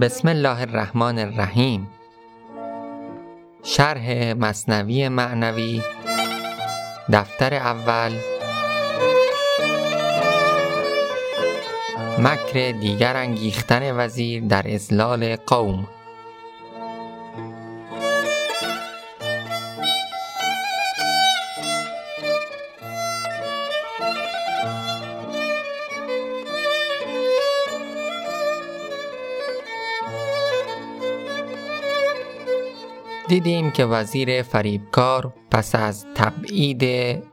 بسم الله الرحمن الرحیم. شرح مصنوی معنوی دفتر اول. مکر دیگر انگیختن وزیر در ازلال قوم. دیدیم که وزیر فریبکار پس از تبعید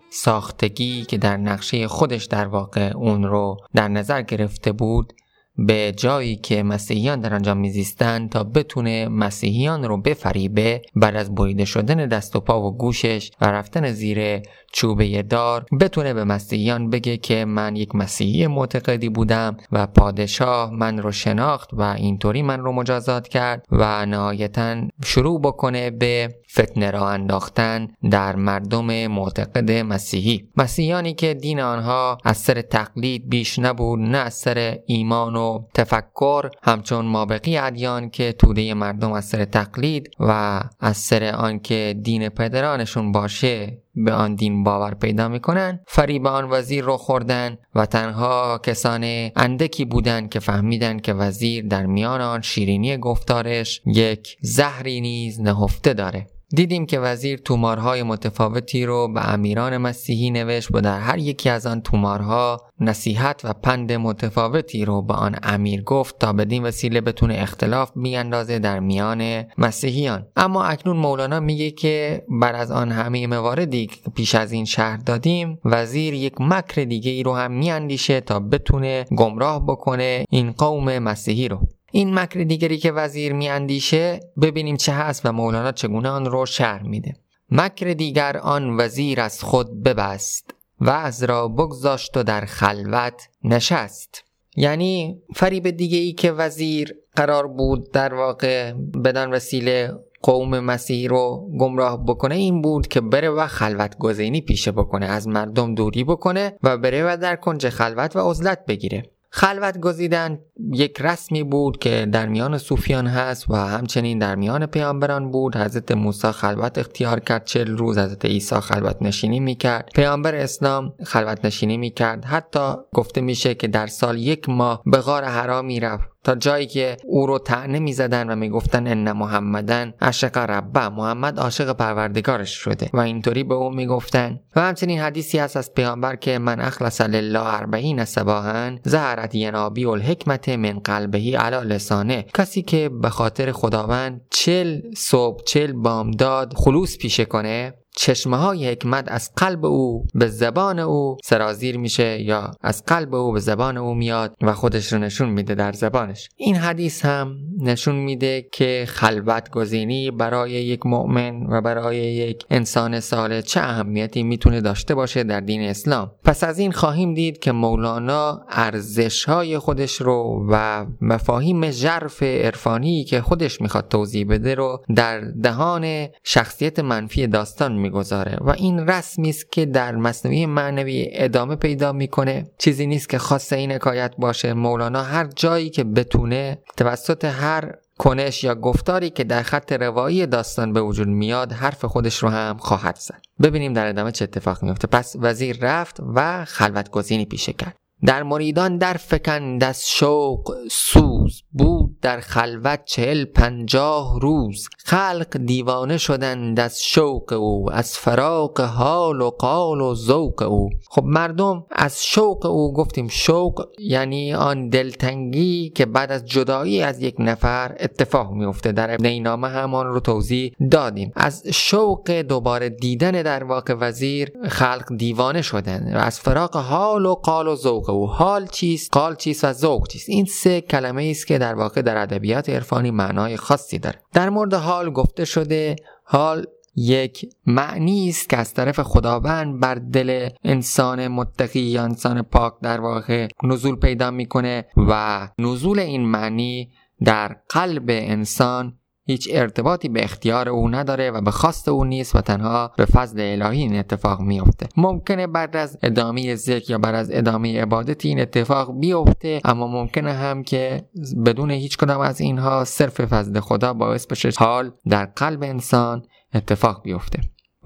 ساختگی که در نقشه خودش در واقع اون رو در نظر گرفته بود به جایی که مسیحیان در آنجا میزیستند تا بتونه مسیحیان رو بفریبه بعد از بریده شدن دست و پا و گوشش و رفتن زیر چوبه دار بتونه به مسیحیان بگه که من یک مسیحی معتقدی بودم و پادشاه من رو شناخت و اینطوری من رو مجازات کرد و نهایتا شروع بکنه به فتنه را انداختن در مردم معتقد مسیحی. مسیحیانی که دین آنها از سر تقلید بیش نبود نه از سر ایمان و تفکر همچون مابقی ادیان که توده مردم از سر تقلید و از سر آنکه دین پدرانشون باشه به آن دین باور پیدا می‌کنن فریب آن وزیر رو خوردن و تنها کسان اندکی بودند که فهمیدن که وزیر در میان آن شیرینی گفتارش یک زهری نیز نهفته داره. دیدیم که وزیر تومارهای متفاوتی رو به امیران مسیحی نوشت و در هر یکی از آن تومارها نصیحت و پند متفاوتی رو به آن امیر گفت تا بدین وسیله بتونه اختلاف بیاندازه در میان مسیحیان. اما اکنون مولانا میگه که بر از آن همه مواردی که پیش از این شهر دادیم وزیر یک مکر دیگه ای رو هم میاندیشه تا بتونه گمراه بکنه این قوم مسیحی رو. این مکر دیگری که وزیر میاندیشه ببینیم چه هست و مولانا چگونه آن رو شرح میده. مکر دیگر آن وزیر از خود ببست و از را بگذاشت و در خلوت نشست. یعنی فریب دیگه ای که وزیر قرار بود در واقع بدن وسیله قوم مسیحی رو گمراه بکنه این بود که بره و خلوت گزینی پیشه بکنه از مردم دوری بکنه و بره و در کنج خلوت و عزلت بگیره. خلوت گزیدن یک رسمی بود که در میان صوفیان هست و همچنین در میان پیامبران بود. حضرت موسی خلوت اختیار کرد چل روز حضرت عیسی خلوت نشینی می‌کرد. پیامبر اسلام خلوت نشینی می‌کرد. حتی گفته میشه که در سال یک ماه به غار حرامی رفت تا جایی که او رو تعنه می‌زدن و می‌گفتن ان محمدن عشق ربه محمد عاشق پروردگارش شده و اینطوری به او می‌گفتن. و همچنین حدیثی هست از پیامبر که من اخلص لله اربعین صباحا ظهرت ینابی الحکمت من قلبهی علی لسانه کسی که به خاطر خداوند چل صبح چل بامداد خلوص پیشه کنه چشمه های حکمت از قلب او به زبان او سرازیر میشه یا از قلب او به زبان او میاد و خودش رو نشون میده در زبانش. این حدیث هم نشون میده که خلوت گزینی برای یک مؤمن و برای یک انسان ساله چه اهمیتی می‌تونه داشته باشه در دین اسلام. پس از این خواهیم دید که مولانا ارزش های خودش رو و مفاهیم ژرف عرفانی که خودش می‌خواد توضیح بده رو در دهان شخصیت منفی داستان می‌گذاره. و این رسمی است که در مصنوی معنوی ادامه پیدا می‌کنه. چیزی نیست که خاص این حکایت باشه. مولانا هر جایی که بتونه توسط هر کنش یا گفتاری که در خط روایی داستان به وجود میاد حرف خودش رو هم خواهد زد. ببینیم در ادامه چه اتفاق میفته پس وزیر رفت و خلوت گزینی پیشه کرد. در مریدان در فکند از شوق سوز بود در خلوت چهل پنجاه روز. خلق دیوانه شدند از شوق او از فراق حال و قال و ذوق او. خب مردم از شوق او گفتیم شوق یعنی آن دلتنگی که بعد از جدایی از یک نفر اتفاق میفته در ابن اینامه همان رو توضیح دادیم. از شوق دوباره دیدن در واقع وزیر خلق دیوانه شدن و از فراق حال و قال و ذوق او حال چیست؟ قال چیست و ذوق چیست؟ این سه کلمه است که در واقع در ادبیات عرفانی معنای خاصی داره. در مورد حال گفته شده حال یک معنی است که از طرف خداوند بر دل انسان متقی یا انسان پاک در واقع نزول پیدا می‌کنه و نزول این معنی در قلب انسان هیچ ارتباطی به اختیار او نداره و به خواست او نیست و تنها به فضل الهی این اتفاق میفته ممکنه بعد از ادامه ذکر یا بعد از ادامه عبادت این اتفاق بیفته اما ممکنه هم که بدون هیچ کدام از اینها صرف فضل خدا باعث بشه حال در قلب انسان اتفاق بیفته.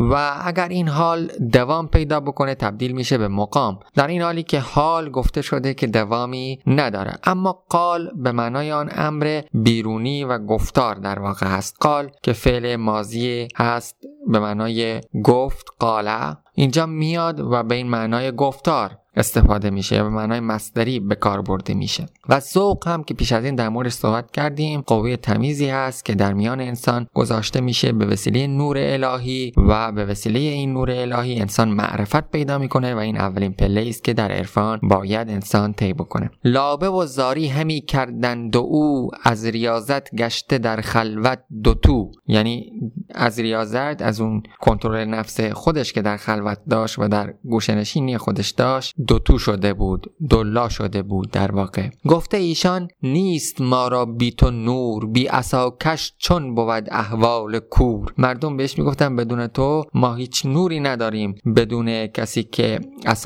و اگر این حال دوام پیدا بکنه تبدیل میشه به مقام. در این حالی که حال گفته شده که دوامی نداره. اما قال به معنای آن امر بیرونی و گفتار در واقع هست قال که فعل ماضی هست به معنای گفت قاله اینجا میاد و به این معنای گفتار استفاده میشه به معنای مصدری به کار برده میشه. و ذوق هم که پیش از این در موردش صحبت کردیم قوه تمیزی هست که در میان انسان گذاشته میشه به وسیله نور الهی و به وسیله این نور الهی انسان معرفت پیدا می‌کنه و این اولین پله است که در عرفان باید انسان طی بکنه. لابه و زاری همی کردند او از ریاضت گشته در خلوت دوتو یعنی از ریاضت از اون کنترل نفس خودش که در خلوت داشت و در گوشنشینی خودش داشت دوتو شده بود دلا شده بود در واقع. گفته ایشان نیست ما را بی تو نور بی کش چون بود احوال کور. مردم بهش می‌گفتن بدون تو ما هیچ نوری نداریم. بدون کسی که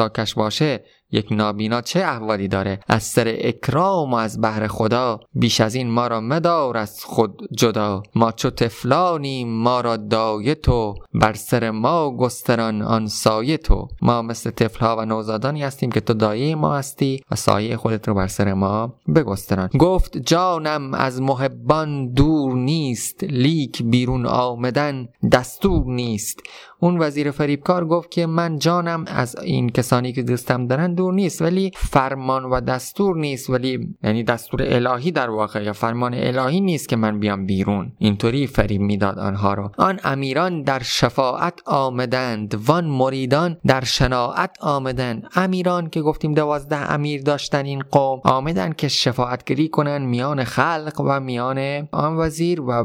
کش باشه یک نابینا چه احوالی داره؟ از سر اکرام و از بهر خدا. بیش از این ما را مدار از خود جدا. ما چو تفلانیم ما را دایه تو. بر سر ما گستران آن سایه تو. ما مثل تفلها و نوزادانی هستیم که تو دایه ما هستی و سایه خودت رو بر سر ما بگستران. گفت جانم از محبان دور نیست. لیک بیرون آمدن دستور نیست. اون وزیر فریبکار گفت که من جانم از این کسانی که دوستم دارن دور نیست ولی فرمان و دستور نیست ولی یعنی دستور الهی در واقع یا فرمان الهی نیست که من بیام بیرون. اینطوری فریب می‌داد آنها رو آن امیران در شفاعت آمدند وان مریدان در شناعت آمدند. امیران که گفتیم دوازده امیر داشتن این قوم آمدن که شفاعتگری کنن میان خلق و میان آن وزیر و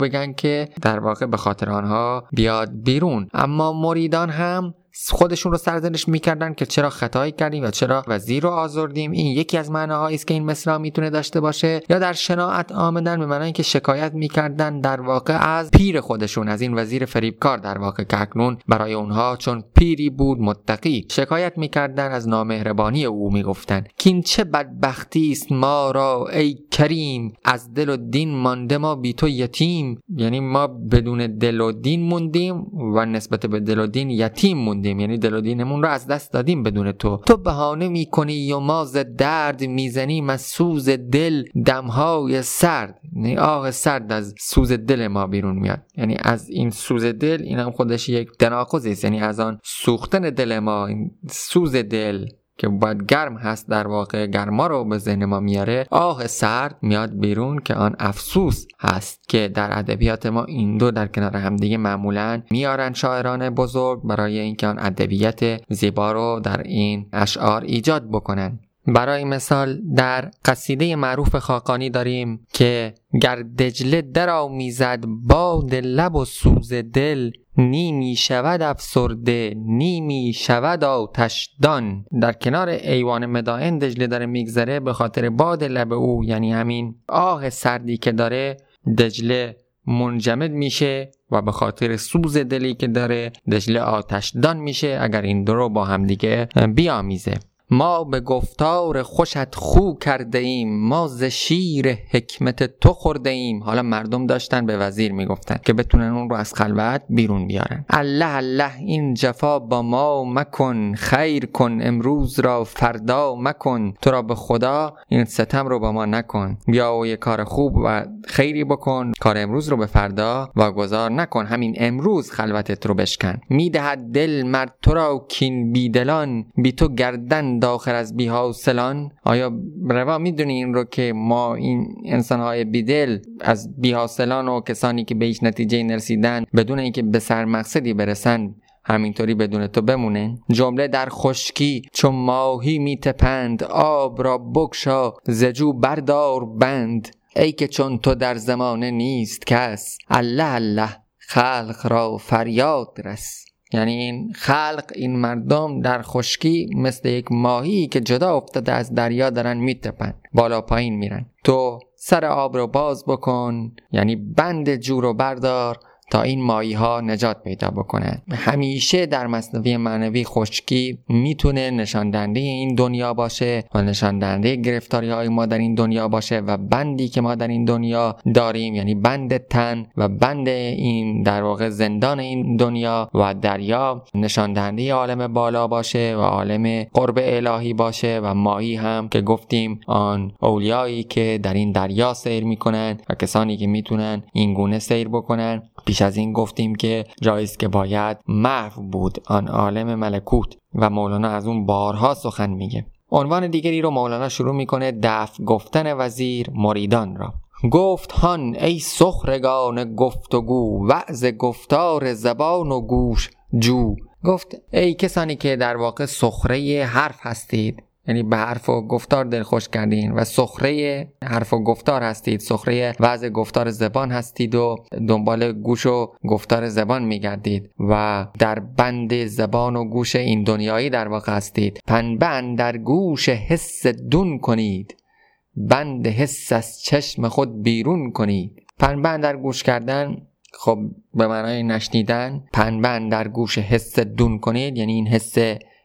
بگن که در واقع به خاطر آنها بیاد بیرون. اما مریدان هم خودشون رو سرزنش می‌کردن که چرا خطایی کردیم و چرا وزیر رو آزردیم. این یکی از معناهایی است که این مثلا می‌تونه داشته باشه. یا در شناعت آمدن به معنای که شکایت می‌کردن در واقع از پیر خودشون از این وزیر فریبکار در واقع که اکنون برای اونها چون پیری بود متقی شکایت می‌کردن از نامهربانی او می‌گفتن. کین چه بدبختی است ما را ای کریم از دل و دین مانده ما بی تو یتیم. یعنی ما بدون دل و دین موندیم و نسبت به دل و دین یتیم موندیم. یعنی دل و دینمون رو از دست دادیم بدون تو. تو بهانه می‌کنی و ما ز درد می‌زنیم از سوز دل دمهای سرد. یعنی آه سرد از سوز دل ما بیرون میاد. یعنی از این سوز دل این هم خودش یک تناقضی است. یعنی از آن سوختن دل ما این سوز دل. که باید گرم هست در واقع گرما رو به ذهن ما میاره. آه سرد میاد بیرون که آن افسوس هست که در ادبیات ما این دو در کنار همدیگه معمولا میارن شاعران بزرگ برای اینکه آن ادبیت زیبا رو در این اشعار ایجاد بکنن. برای مثال در قصیده معروف خاقانی داریم که گر دجله در آمیزد باد لب و سوز دل نیمی شود افسرده نیمی شود آتشدان. در کنار ایوان مدائن دجله داره میگذره به خاطر باد لب او یعنی همین آه سردی که داره دجله منجمد میشه و به خاطر سوز دلی که داره دجله آتشدان میشه اگر این دو رو با همدیگه بیامیزه. ما به گفتار خوشت خو کرده ایم. ما ز شیر حکمت تو خورده ایم. حالا مردم داشتن به وزیر می‌گفتن که بتونن اون رو از خلوت بیرون بیارن. الله الله این جفا با ما مکن. خیر کن. امروز را فردا مکن. تو را به خدا این ستم رو با ما نکن. بیا و یه کار خوب و خیری بکن. کار امروز رو به فردا واگذار نکن. همین امروز خلوتت رو بشکن. می‌دهد دل مرد تو را کین بیدلان. بی تو گردن داخل از بیحاصلان؟ آیا روا می‌دونی این رو که ما این انسانهای بیدل از بیحاصلان و کسانی که به هیچ نتیجه نرسیدن بدون اینکه به سر مقصدی برسن همینطوری بدون تو بمونه جمله در خشکی چون ماهی میتپند آب را بکشا زجو بردار بند. ای که چون تو در زمانه نیست کس الله الله خلق را فریاد رس. یعنی این خلق این مردم در خشکی مثل یک ماهی که جدا افتاده از دریا دارن میتپن بالا پایین میرن. تو سر آب رو باز بکن یعنی بند جو رو بردار تا این مایی ها نجات پیدا بکنن همیشه در مصنوی معنوی خشکی می‌تونه نشان این دنیا باشه و نشان دهنده گرفتاری های ما در این دنیا باشه و بندی که ما در این دنیا داریم یعنی بند تن و بند این در واقع زندان این دنیا و دریا نشان دهنده عالم بالا باشه و عالم قرب الهی باشه و مایی هم که گفتیم آن اولیایی که در این دریا سیر می‌کنن و کسانی که می‌تونن این گونه سیر بکنن. پیش از این گفتیم که جاییست که باید محو بود. آن عالم ملکوت و مولانا از اون بارها سخن میگه. عنوان دیگری رو مولانا شروع می‌کنه دفع گفتن وزیر مریدان را. گفت هان ای سخرگان گفتگو وعظ گفتار زبان و گوش جو. گفت ای کسانی که در واقع سخره حرف هستید. یعنی به حرف و گفتار دلخوش کردین و سخره حرف و گفتار هستید. سخره وضع گفتار زبان هستید و دنبال گوش و گفتار زبان میگردید و در بند زبان و گوش این دنیایی در واقع هستید. پنبند در گوش حس دون کنید. بند حس از چشم خود بیرون کنید. پنبند در گوش کردن خب به معنای نشنیدن پنبند در گوش حس دون کنید. یعنی این حس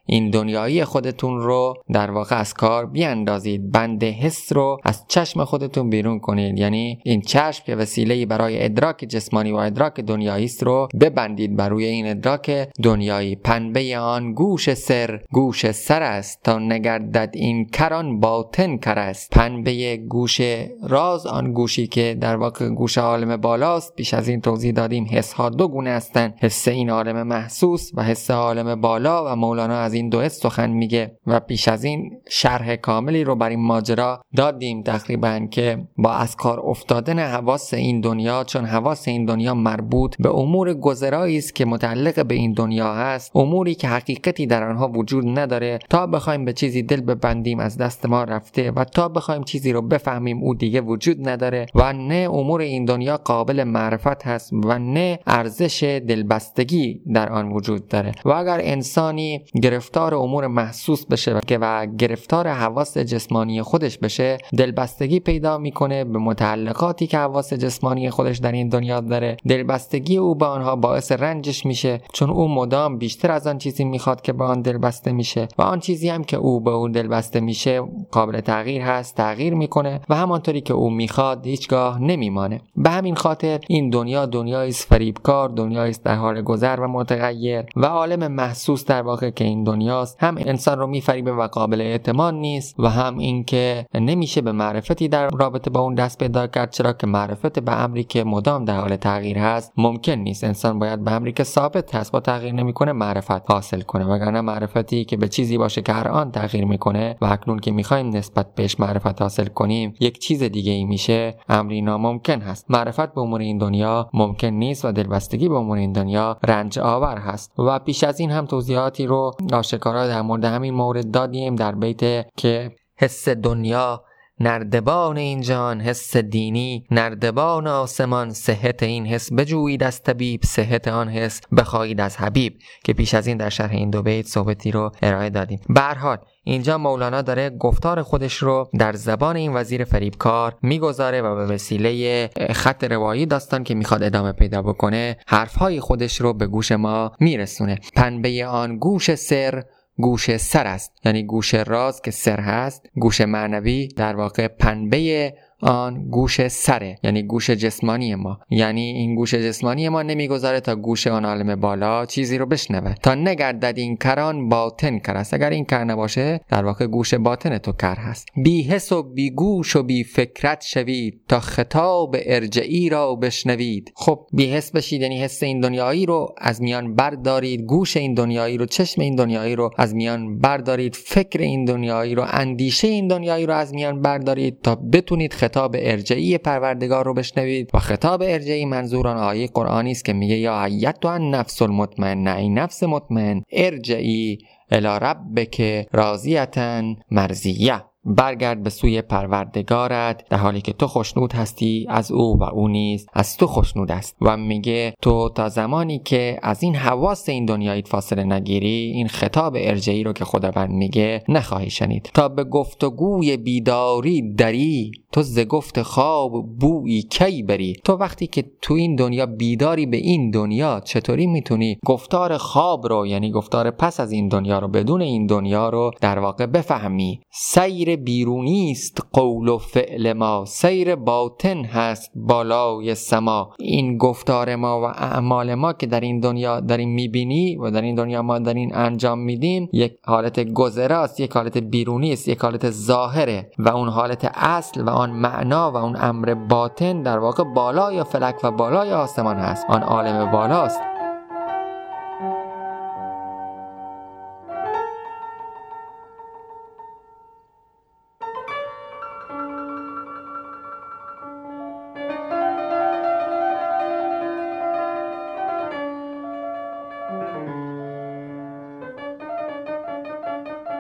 این دنیایی خودتون رو در واقع از کار بیاندازید. بند حس رو از چشم خودتون بیرون کنید. یعنی این چشم که وسیله برای ادراک جسمانی و ادراک دنیایی است رو ببندید بر روی این ادراک دنیایی. پنبه آن گوش سر گوش سر است. تا نگردد این کران باطن کر است. پنبه گوش راز آن گوشی که در واقع گوش عالم بالاست. پیش از این توضیح دادیم حس ها دو گونه هستند. حس این عالم محسوس و حس عالم بالا و مولانا از این دو سخن میگه و پیش از این شرح کاملی رو بر این ماجرا دادیم تقریبا که با از کار افتادن حواس این دنیا چون حواس این دنیا مربوط به امور گذرایی است که متعلق به این دنیا هست اموری که حقیقتی در آنها وجود نداره. تا بخوایم به چیزی دل ببندیم از دست ما رفته و تا بخوایم چیزی رو بفهمیم او دیگه وجود نداره و نه امور این دنیا قابل معرفت هست و نه ارزش دلبستگی در آن وجود داره. و اگر انسانی گرفت گرفتار امور محسوس بشه و گرفتار حواس جسمانی خودش بشه دلبستگی پیدا می‌کنه به متعلقاتی که حواس جسمانی خودش در این دنیا داره. دلبستگی او به آنها باعث رنجش میشه چون او مدام بیشتر از آن چیزی می‌خواد که به آن دلبسته میشه و آن چیزی هم که او به اون دلبسته میشه قابل تغییر هست تغییر می‌کنه و همانطوری که او می‌خواد هیچگاه نمیمانه. به همین خاطر این دنیا دنیای فریبکار دنیای در حال گذر و متغیر و عالم محسوس در واقع که این دنیاست. هم انسان رو میفریبه و قابل اعتماد نیست و هم اینکه نمیشه به معرفتی در رابطه با اون دست پیدا کرد چرا که معرفت به امری که مدام در حال تغییر هست. ممکن نیست انسان باید به امری که ثابت هست با تغییر نمی‌کنه معرفت حاصل کنه. وگرنه معرفتی که به چیزی باشه که هر آن تغییر می‌کنه و اکنون که می‌خوایم نسبت بهش معرفت حاصل کنیم یک چیز دیگه ای میشه. امری ناممکن هست. معرفت به امور این دنیا ممکن نیست و دلبستگی به امور این دنیا رنج آور هست. و پیش از این هم توضیحاتی رو آشکارا در مورد همین مورد دادیم در بیت که حس دنیا نردبان این جان حس دینی نردبان آسمان صحت این حس. بجویید از طبیب صحت آن حس. بخواهید از حبیب که پیش از این در شرح این دو بیت صحبتی رو ارائه دادیم. به حال اینجا مولانا داره گفتار خودش رو در زبان این وزیر فریبکار می‌گذاره و به وسیله خط روایی داستان که می‌خواد ادامه پیدا بکنه حرفهای خودش رو به گوش ما میرسونه. پنبه آن گوش سر گوش سر است. یعنی گوش راز که سر هست گوش معنوی در واقع پنبه آن گوش سره یعنی گوش جسمانی ما. یعنی این گوش جسمانی ما نمی‌گذاره تا گوش آن عالم بالا چیزی رو بشنوه. تا نگردد این کران باطن کر است. اگر این کر نباشه در واقع گوش باطن تو کر هست. بی حس و بی گوش و بی فکرت شوید تا خطاب ارجعی را بشنوید. خب بی حس بشید یعنی حس این دنیایی رو از میان بردارید. گوش این دنیایی رو چشم این دنیایی رو از میان بردارید. فکر این دنیایی رو اندیشه این دنیایی رو از میان بردارید تا بتونید خطاب ارجعی پروردگار رو بشنوید و خطاب ارجعی منظور آن آیه قرآنی است که میگه یا حیت تو نفس المطمئن نه این نفس مطمئن ارجعی الی ربک راضیتا مرزیه برگرد به سوی پروردگارت در حالی که تو خوشنود هستی از او و او نیز از تو خوشنود است. و میگه تو تا زمانی که از این حواس این دنیایی فاصله نگیری این خطاب ارجعی رو که خداوند میگه نخواهی شنید. تا به گفتگوی بیداری دری تو ز گفت خواب بویی کی بری؟ تو وقتی که تو این دنیا بیداری به این دنیا چطوری می‌تونی گفتار خواب رو یعنی گفتار پس از این دنیا رو بدون این دنیا رو در واقع بفهمی؟ سیر بیرونی است قول و فعل ما سیر باطن هست بالای سما. این گفتار ما و اعمال ما که در این دنیا داریم می‌بینی و در این دنیا ما داریم انجام میدیم یک حالت گذراست یک حالت بیرونی است یک حالت ظاهره و اون حالت اصل و آن معنا و اون امر باطن در واقع بالای فلک و بالای آسمان هست. آن عالم بالاست.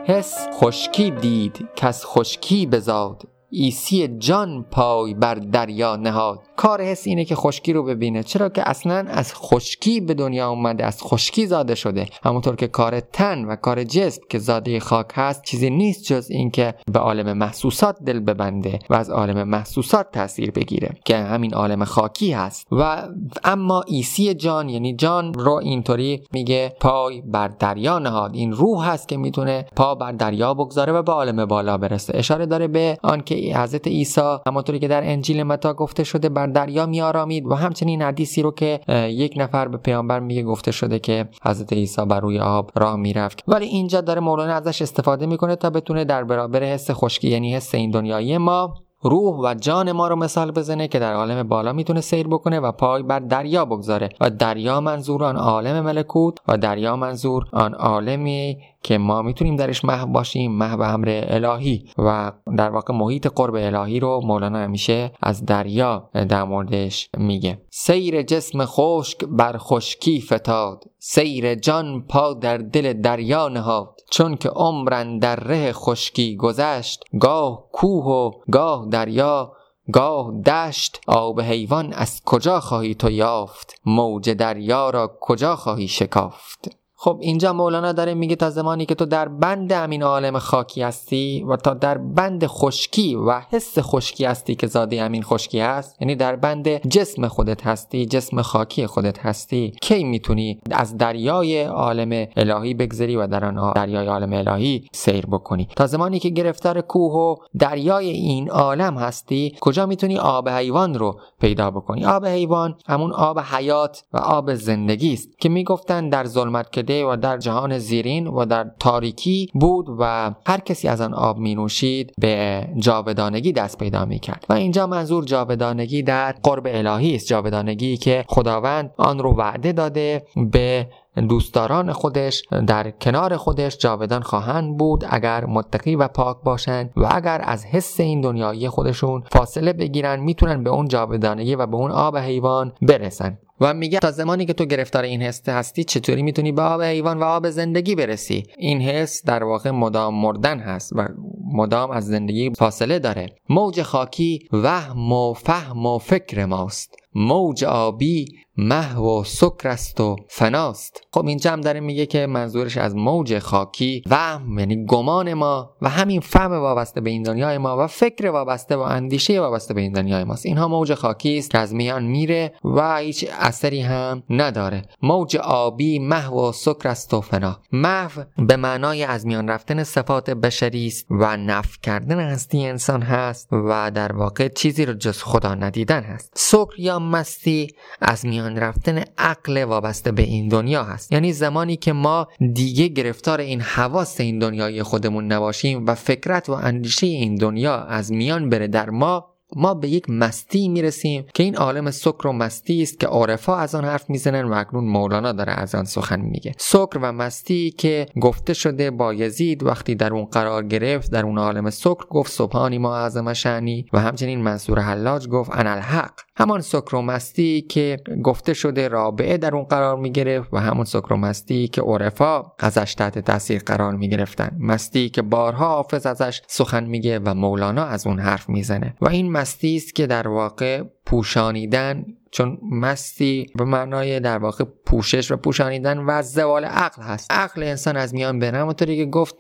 حس خشکی دید کز خشکی بزاد عیسی جان پای بر دریا نهاد. کار حس اینه که خشکی رو ببینه. چرا که اصلا از خشکی به دنیا اومده از خشکی زاده شده. همونطور که کار تن و کار جسم که زاده خاک هست چیزی نیست جز اینکه به عالم محسوسات دل ببنده و از عالم محسوسات تاثیر بگیره که همین عالم خاکی هست. و اما عیسی جان یعنی جان رو اینطوری میگه پای بر دریا نهاد. این روح هست که می‌تونه پا بر دریا بگذاره و به عالم بالا برسه. اشاره داره به آنکه حضرت عیسی همونطوری که در انجیل متی گفته شده بر دریا می‌خرامید و همچنین حدیثی رو که یک نفر به پیامبر میگه گفته شده که حضرت عیسی بر روی آب راه می‌رفت. ولی اینجا داره مولانا ازش استفاده می‌کنه تا بتونه در برابر حس خشکی یعنی حس این دنیایی ما روح و جان ما رو مثال بزنه که در عالم بالا می‌تونه سیر بکنه و پای بر دریا بگذاره. و دریا منظور آن عالم ملکوت و دریا منظور آن عالمی که ما می‌تونیم درش محو باشیم محو امر الهی و در واقع محیط قرب الهی رو مولانا همیشه از دریا در موردش میگه. سیر جسم خشک بر خشکی فتاد سیر جان پا در دل دریا نهاد. چون که عمرن در ره خشکی گذشت گاه کوه و گاه دریا گاه دشت آب حیوان از کجا خواهی تو یافت؟ موج دریا را کجا خواهی شکافت؟ خب اینجا مولانا داره میگه تا زمانی که تو در بند همین عالم خاکی هستی و تا در بند خشکی و حس خشکی هستی که زاده همین خشکی هست یعنی در بند جسم خودت هستی جسم خاکی خودت هستی کی می‌تونی از دریای عالم الهی بگذری و در آن دریای عالم الهی سیر بکنی؟ تا زمانی که گرفتار کوه و دریای این عالم هستی کجا می‌تونی آب حیوان رو پیدا بکنی؟ آب حیوان همون آب حیات و آب زندگی است که می‌گفتن در ظلمت که و در جهان زیرین و در تاریکی بود و هر کسی از آن آب می نوشید به جاودانگی دست پیدا می کرد و اینجا منظور جاودانگی در قرب الهی است. جاودانگی که خداوند آن رو وعده داده به دوستداران خودش در کنار خودش جاودان خواهند بود اگر متقی و پاک باشند و اگر از حس این دنیایی خودشون فاصله بگیرن می‌تونن به اون جاودانگی و به اون آب حیوان برسن. و میگه تا زمانی که تو گرفتار این حس هستی چطوری می‌تونی به آب حیوان و آب زندگی برسی؟ این حس در واقع مدام مردن هست و مدام از زندگی فاصله داره. موج خاکی وهم و فهم و فکر ماست. موج آبی محو و سکر است و فناست. خب اینجا هم داره میگه که منظورش از موج خاکی و یعنی گمان ما و همین فهم وابسته به این دنیای ما و فکر وابسته و اندیشه وابسته به این دنیای ماست. اینها موج خاکی است که از میان میره و هیچ اثری هم نداره. موج آبی محو و سکر است و فنا. محو به معنای از میان رفتن صفات بشری است و نف کردن هستی انسان هست و در واقع چیزی رو جز خدا ندیدن هست. سکر یا مستی از میان رفتن عقل وابسته به این دنیا هست. یعنی زمانی که ما دیگه گرفتار این حواس این دنیای خودمون نباشیم و فکرت و اندیشه این دنیا از میان بره در ما ما به یک مستی می‌رسیم که این عالم سکر و مستی است که عرفا از آن حرف می‌زنن و اکنون مولانا داره از آن سخن میگه. سکر و مستی که گفته شده با یزید وقتی در اون قرار گرفت در اون عالم سکر گفت سبحانی ما اعظم شعنی و همچنین منصور حلاج گفت انا الحق. همان سکرومستی که گفته شده رابعه در اون قرار می گرفت و همون سکرومستی که عرفا ازش تحت تاثیر قرار می گرفتن مستی که بارها حافظ ازش سخن میگه و مولانا از اون حرف می‌زنه. و این مستی است که در واقع پوشانیدن چون مستی به معنای در واقع پوشش و پوشانیدن و زوال عقل هست. عقل انسان از میان بره همونطوری که گفت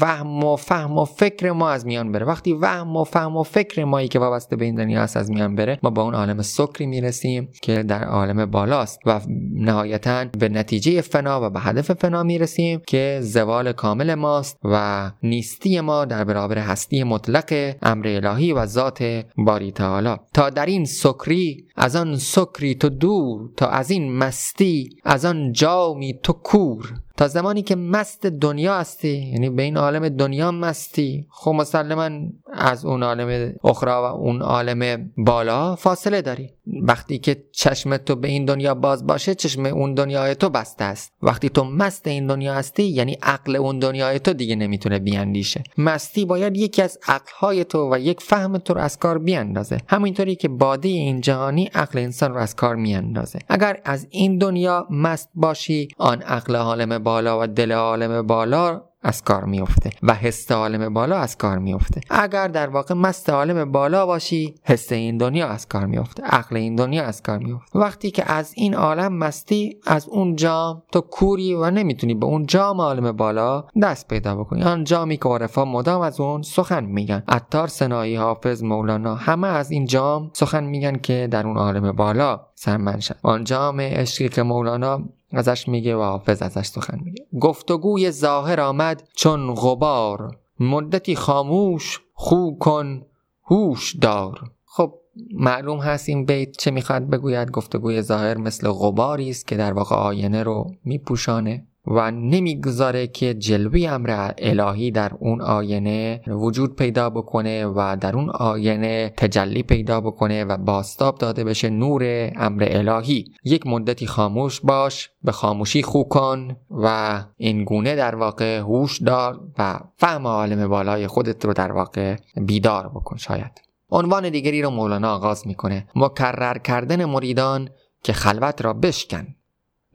وهم و فهم و فکر ما از میان بره. وقتی وهم و فهم و فکر مایی که وابسته به این دنیا هست از میان بره ما با اون عالم سکری می‌رسیم که در عالم بالاست و نهایتا به نتیجه فنا و به هدف فنا می‌رسیم که زوال کامل ماست و نیستی ما در برابر هستی مطلق امر الهی و ذات باری تعالی. تا در این سکری از آن سکری تو دور تا از این مستی از آن جامی تو کور. تا زمانی که مست دنیا هستی یعنی به این عالم دنیا مستی. خب مسلما از اون عالم اخرى و اون عالم بالا فاصله داری. وقتی که چشم تو به این دنیا باز باشه چشم اون دنیای تو بسته است. وقتی تو مست این دنیا هستی یعنی عقل اون دنیای تو دیگه نمی‌تونه بیاندیشه. مستی باید یکی از عقلهای تو و یک فهم تو رو از کار بیاندازه. همینطوری که باده این جهانی عقل انسان رو از کار میاندازه. اگر از این دنیا مست باشی آن عقل عالم بالا و دل عالم بالا از کار میفته و حس عالم بالا از کار میفته اگر در واقع مست عالم بالا باشی حس این دنیا از کار میفته عقل این دنیا از کار میفته وقتی که از این عالم مستی از اون جام تو کوری و نمی‌تونی به اون جام عالم بالا دست پیدا بکنی. آن جامی که عرفا مدام از اون سخن میگن. عطار سنایی حافظ مولانا همه از این جام سخن میگن که در اون عالم بالا سرمنشن. آن جام عشقی که مولانا ازش میگه و حافظ ازش سخن میگه. گفتگوی ظاهر آمد چون غبار. مدتی خاموش خو کن هوش دار. خب معلوم هست این بیت چه می‌خواد بگوید؟ گفتگوی ظاهر مثل غباری است که در واقع آینه رو میپوشانه. و نمی‌گذاره که جلوی امر الهی در اون آینه وجود پیدا بکنه و در اون آینه تجلی پیدا بکنه و باستاب داده بشه نور امر الهی. یک مدتی خاموش باش به خاموشی خو کن و این گونه در واقع هوش دار و فهم عالم بالای خودت رو در واقع بیدار بکن شاید. عنوان دیگری رو مولانا آغاز می‌کنه. مکرر کردن مریدان که خلوت را بشکن.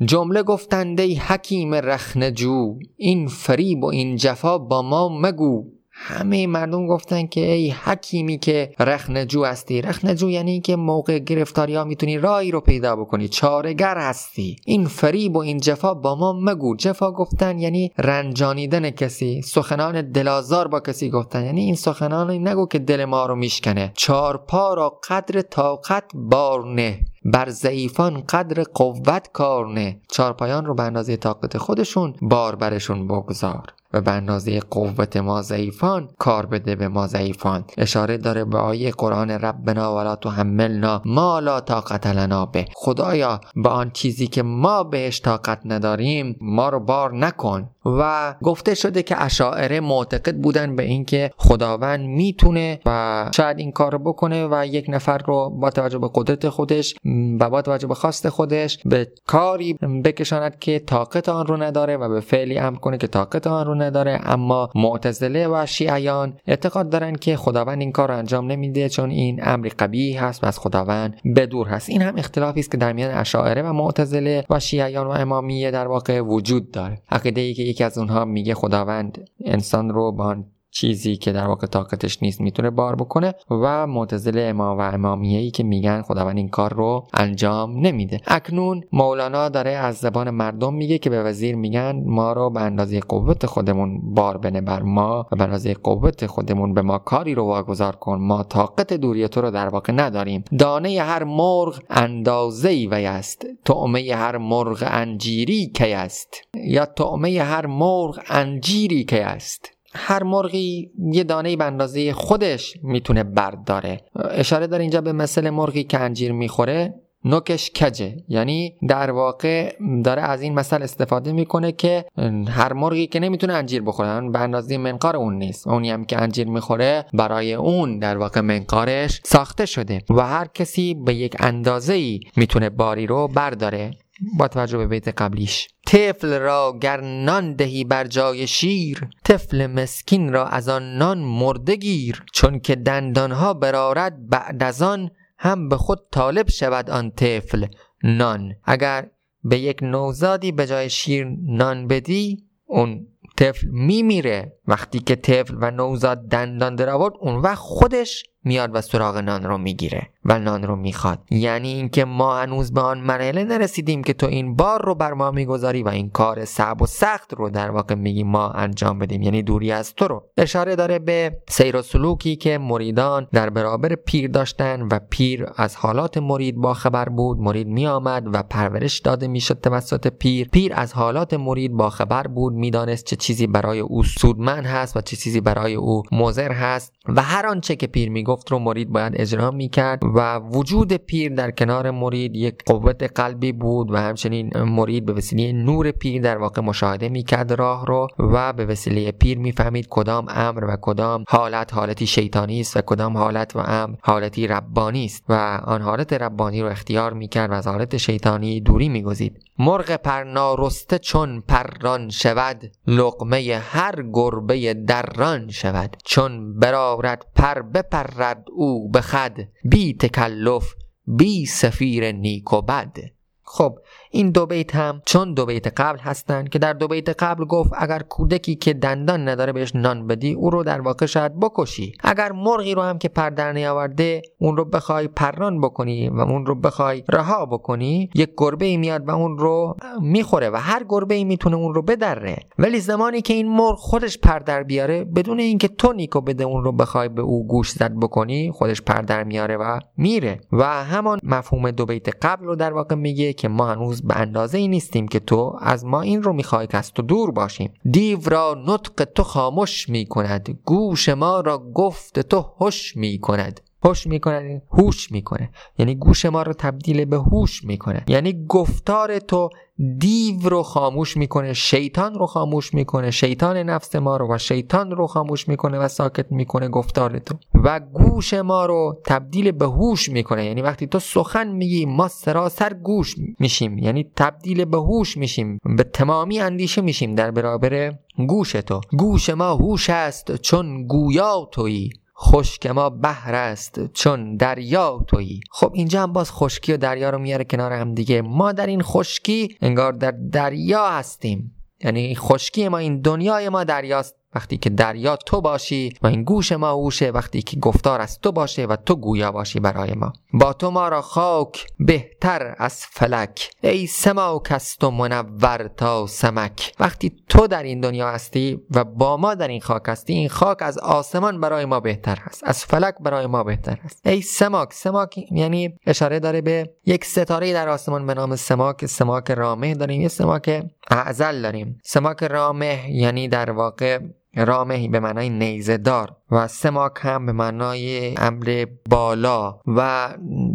جمله گفتند ای حکیم رخنجو این فریب و این جفا با ما مگو. همه مردم گفتن که ای حکیمی که رخنجو هستی. رخنجو یعنی که موقع گرفتاری ها می‌تونی رای رو پیدا بکنی. چارگر هستی. این فریب و این جفا با ما مگو. جفا گفتن یعنی رنجانیدن کسی. سخنان دلازار با کسی گفتن یعنی این سخنان نگو که دل ما رو میشکنه. چارپا را قدر طاقت بارنه بر ضعیفان قدر قوت کار نه. چارپایان رو به اندازه طاقت خودشون بار برشون بگذار و به اندازه قوت ما ضعیفان کار بده به ما ضعیفان. اشاره داره به آیه قرآن ربنا ولا تحملنا ما لا طاقت لنا به. خدایا با آن چیزی که ما بهش طاقت نداریم ما رو بار نکن. و گفته شده که اشاعره معتقد بودن به اینکه خداوند می‌تونه و شاید این کار بکنه و یک نفر رو با توجه به قدرت خودش و با توجه به خواست خودش به کاری بکشاند که طاقت آن رو نداره و به فعلی امر کنه که طاقت آن رو نداره. اما معتزله و شیعیان اعتقاد دارن که خداوند این کار رو انجام نمیده چون این امری قبیح هست و از خداوند بدور هست. این هم اختلافی است که در میان اشاعره و معتزله و شیعیان و امامیه در واقع وجود داره. عقیده ای که یکی از اونها میگه خداوند انسان رو با چیزی که در واقع طاقتش نیست می‌تونه بار بکنه و معتزله امام و امامیه ای که میگن خداوند این کار رو انجام نمیده. اکنون مولانا داره از زبان مردم میگه که به وزیر میگن ما رو به اندازه قوت خودمون بار بنه بر ما و به اندازه قوت خودمون به ما کاری رو واگذار کن. ما طاقت دوری تو رو در واقع نداریم. دانه هر مرغ اندازه ای وی است. طعمه هر مرغ انجیری کی است؟ یا طعمه هر مرغ انجیری کی است؟ هر مرغی یه دانه به اندازه خودش می‌تونه برداره. اشاره داره اینجا به مثل مرغی که انجیر می‌خوره نوکش کجه. یعنی در واقع داره از این مثل استفاده می‌کنه که هر مرغی که نمی‌تونه انجیر بخوره به اندازه منقار اون نیست. اونی هم که انجیر می‌خوره برای اون در واقع منقارش ساخته شده و هر کسی به یک اندازه ای می‌تونه باری رو برداره. با توجه به بیت قبلیش. طفل را گر نان دهی بر جای شیر طفل مسکین را از آن نان مرده گیر. چون که دندانها برارد بعد از آن هم به خود طالب شود آن طفل نان. اگر به یک نوزادی به جای شیر نان بدی اون طفل میمیره. وقتی که طفل و نوزاد دندان در آورد اون وقت خودش میاد و سراغ نان رو می‌گیره و نان رو می‌خواد. یعنی اینکه ما هنوز به آن مرحله نرسیدیم که تو این بار رو بر ما می‌گذاری و این کار صعب و سخت رو در واقع میگی ما انجام بدیم. یعنی دوری از تو رو. اشاره داره به سیر و سلوکی که مریدان در برابر پیر داشتن و پیر از حالات مرید با خبر بود. مرید میآمد و پرورش داده می‌شد توسط پیر. پیر از حالات مرید با خبر بود. می‌دانست چه چیزی برای او سودمند هست و چه چیزی برای او مضر هست. و هر آنچه که پیر می‌گفت رو مرید باید اجرا می‌کرد و وجود پیر در کنار مرید یک قوت قلبی بود و همچنین مرید به وسیله نور پیر در واقع مشاهده می‌کرد راه رو و به وسیله پیر می‌فهمید کدام امر و کدام حالت حالتی شیطانی است و کدام حالت و امر حالتی ربانی است و آن حالت ربانی رو اختیار می‌کرد و از حالت شیطانی دوری میگزید. مرغ پرنارسته چون پران شود لقمه هر گربه دران شود. چون برارد پر بپرد او به خد بی تکلف بی سفیر نیک و بد. خب این دو بیت هم چون دو بیت قبل هستند که در دو بیت قبل گفت اگر کودکی که دندان نداره بهش نان بدی او رو در واقع شاید بکشی. اگر مرغی رو هم که پر در نیاورده اون رو بخوای پران بکنی و اون رو بخوای رها بکنی یک گربه ای میاد و اون رو می‌خوره و هر گربه ای می‌تونه اون رو بدره. ولی زمانی که این مرغ خودش پر در بیاره بدون اینکه تو نیکو بده اون رو بخوای به او گوش زد بکنی خودش پر در میاره و میره. و همان مفهوم دو بیت قبل رو در واقع میگه که ما هنوز به اندازه ای نیستیم که تو از ما این رو می‌خوای که از تو دور باشیم. دیو را نطق تو خاموش می‌کند گوش ما را گفت تو هش می‌کند. هوش می‌کنه هوش می‌کنه. یعنی گوش ما رو تبدیل به هوش می‌کنه. یعنی گفتار تو دیو رو خاموش می‌کنه شیطان رو خاموش می‌کنه شیطان نفس ما رو و شیطان رو خاموش می‌کنه و ساکت می‌کنه گفتار تو. و گوش ما رو تبدیل به هوش می‌کنه. یعنی وقتی تو سخن میگی ما سراسر گوش میشیم. یعنی تبدیل به هوش میشیم. به تمامی اندیشه میشیم در برابر گوش تو. گوش ما هوش است چون گویا تویی. خشک ما بحر است چون دریا تویی. خب اینجا هم باز خشکی و دریا رو میاره کنار هم دیگه. ما در این خشکی انگار در دریا هستیم. یعنی خشکی ما این دنیای ما دریاست وقتی که دریا تو باشی و این گوش ما اوشه وقتی که گفتار از تو باشه و تو گویا باشی برای ما. با تو ما را خاک بهتر از فلک. ای سماک است و منور تا سمک. وقتی تو در این دنیا هستی و با ما در این خاک هستی این خاک از آسمان برای ما بهتر هست از فلک برای ما بهتر هست ای سماک سماک یعنی اشاره داره به یک ستاره در آسمان به نام سماک. سماک رامه داریم یه سماک اعزل داریم. سماک رامه یعنی در واقع رامهی به معنای نیزه دار و سماک هم به معنای امر بالا و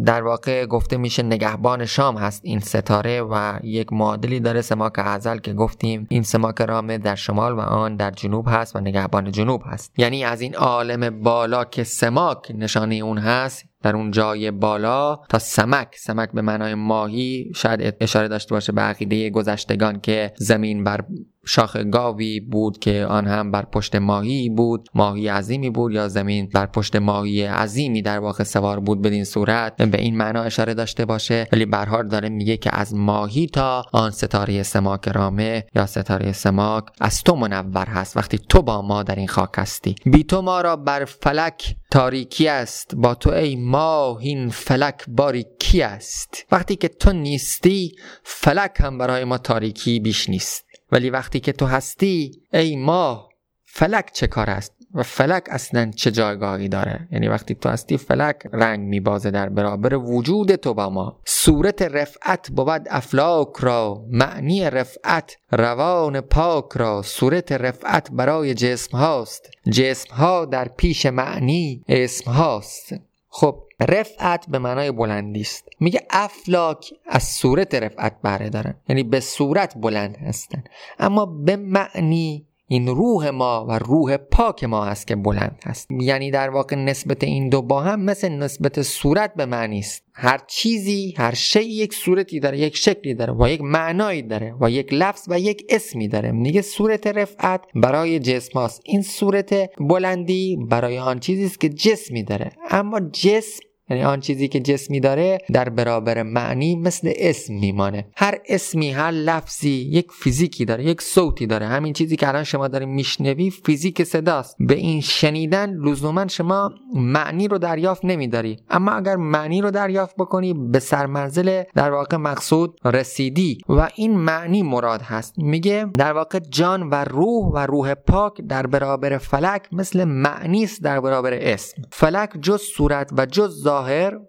در واقع گفته میشه نگهبان شام هست این ستاره و یک معادلی داره سماک ازل که گفتیم. این سماک رامه در شمال و آن در جنوب هست و نگهبان جنوب هست. یعنی از این عالم بالا که سماک نشانه اون هست در اون جای بالا تا سمک. سمک به معنای ماهی شاید اشاره داشته باشه به عقیده گذشتگان که زمین بر شاخ گاوی بود که آن هم بر پشت ماهی بود. ماهی عظیمی بود یا زمین بر پشت ماهی عظیمی در واقع سوار بود بدین صورت؟ به این معنا اشاره داشته باشه. ولی برهار داره میگه که از ماهی تا آن ستاره سماک رامه یا ستاره سماک از تو منور هست. وقتی تو با ما در این خاک هستی. بی تو ما را بر فلک تاریکی است. با تو ای ماه این فلک باریکی است؟ وقتی که تو نیستی فلک هم برای ما تاریکی بیش نیست. ولی وقتی که تو هستی ای ماه فلک چه کار است؟ و فلک اصلا چه جایگاهی داره؟ یعنی وقتی تو هستی فلک رنگ میبازه در برابر وجود تو با ما. صورت رفعت بود افلاک را معنی رفعت روان پاک را. صورت رفعت برای جسم هاست. جسم ها در پیش معنی اسم هاست. خب رفعت به معنای بلندی است. میگه افلاک از صورت رفعت بره دارن یعنی به صورت بلند هستن. اما به معنی این روح ما و روح پاک ما هست که بلند هست. یعنی در واقع نسبت این دو با هم مثل نسبت صورت به معنی است. هر چیزی هر شی یک صورتی داره یک شکلی داره و یک معنایی داره و یک لفظ و یک اسمی داره. میگه صورت رفعت برای جسم هاست. این صورت بلندی برای آن چیزی است که جسمی داره. اما جسم یعنی آن چیزی که جسمی داره در برابر معنی مثل اسم میمانه. هر اسمی هر لفظی یک فیزیکی داره یک صوتی داره. همین چیزی که الان شما داریم میشنوی فیزیک صداست. به این شنیدن لزوما شما معنی رو دریافت نمیداری. اما اگر معنی رو دریافت بکنی به سرمنزل در واقع مقصود رسیدی و این معنی مراد هست. میگه در واقع جان و روح و روح پاک در برابر فلک مثل معنی است در برابر اسم. فلک جز صورت و جز ظاهر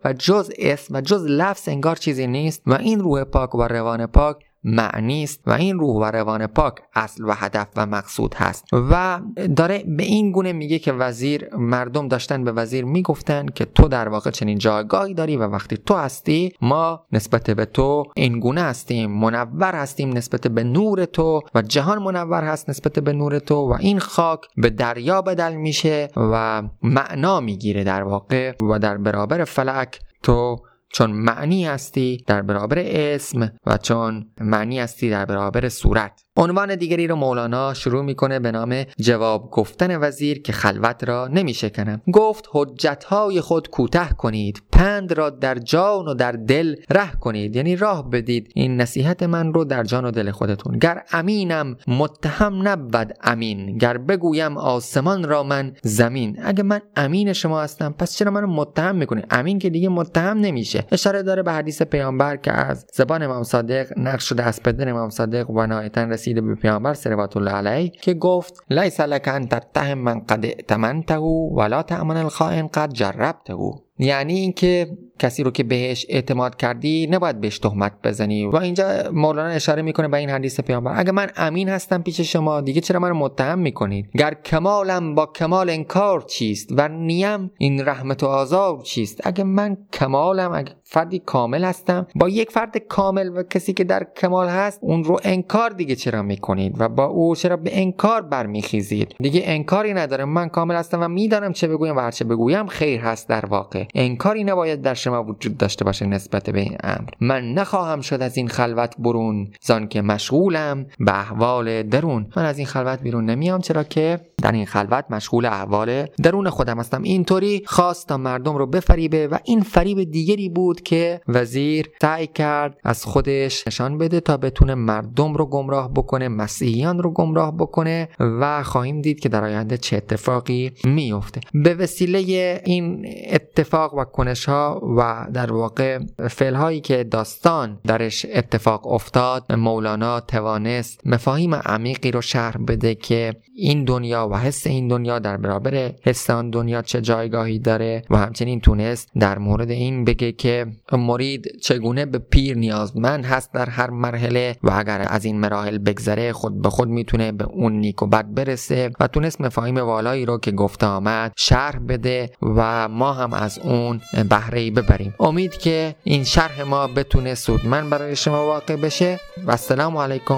و جز اسم و جز لفظ انگار چیزی نیست و این روح پاک و روان پاک معنی است و این روح و روان پاک اصل و هدف و مقصود هست. و داره به این گونه میگه که وزیر مردم داشتن به وزیر می‌گفتن که تو در واقع چنین جایگاهی داری و وقتی تو هستی ما نسبت به تو این گونه هستیم منور هستیم نسبت به نور تو و جهان منور هست نسبت به نور تو و این خاک به دریا بدل میشه و معنا می‌گیره در واقع و در برابر فلک تو چون معنی هستی در برابر اسم و چون معنی هستی در برابر صورت. عنوان دیگری رو مولانا شروع می‌کنه به نام جواب گفتن وزیر که خلوت را نمیشکنم گفت حجتهای خود کوته کنید پند را در جان و در دل ره کنید. یعنی راه بدید. این نصیحت من رو در جان و دل خودتون. گر امینم متهم نبود امین. گر بگویم آسمان را من زمین. اگه من امین شما هستم پس چرا منو متهم می‌کنید؟ امین که دیگه متهم نمیشه. اشاره داره به حدیث پیامبر که از زبان امام صادق نقش شده از پدر امام صادق و نهایتا رسیده به پیامبر صلوات الله علیه که گفت لیس لک ان تتهم من قد ائتمنته ولا تأمن الخائن قد جربته. یعنی اینکه کسی رو که بهش اعتماد کردی نباید بهش تهمت بزنی. و اینجا مولانا اشاره می‌کنه به این حدیث پیامبر. اگه من امین هستم پیش شما دیگه چرا من متهم می‌کنید؟ گر کمالم با کمال انکار چیست و نیم این رحمت و آزار چیست؟ اگه من کمالم اگه فردی کامل هستم با یک فرد کامل و کسی که در کمال هست اون رو انکار دیگه چرا می‌کنید؟ و با او چرا به انکار برمیخیزید؟ دیگه انکاری نداره من کامل هستم و می‌دانم چه بگویم و هر چه بگویم خیر هست در واقع. انکاری نباید در شما وجود داشته باشه نسبت به این امر. من نخواهم شد از این خلوت برون زان که مشغولم به احوال درون. من از این خلوت بیرون نمیام چرا که در این خلوت مشغول احوال درون خودم هستم. اینطوری خواست تا مردم رو بفریبه و این فریب دیگری بود که وزیر سعی کرد از خودش نشان بده تا بتونه مردم رو گمراه بکنه مسیحیان رو گمراه بکنه و خواهیم دید که در آینده چه اتفاقی میفته به وسیله این اتفاق و کنش ها و در واقع فعل هایی که داستان درش اتفاق افتاد مولانا توانست مفاهیم عمیقی رو شرح بده که این دنیا و حس این دنیا در برابر حس آن دنیا چه جایگاهی داره و همچنین تونست در مورد این بگه که مرید چگونه به پیر نیازمند هست در هر مرحله و اگر از این مراحل بگذره خود به خود می‌تونه به اون نیک و بد برسه و تونست مفاهیم والایی رو که گفته آمد شرح بده و ما هم از اون بهره ای ببریم. امید که این شرح ما بتونه سودمند برای شما واقع بشه. و السلام علیکم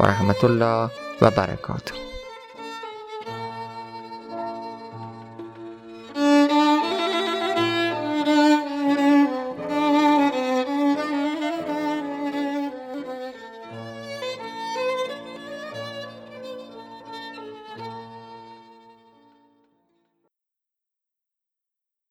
و رحمت الله و برکاته.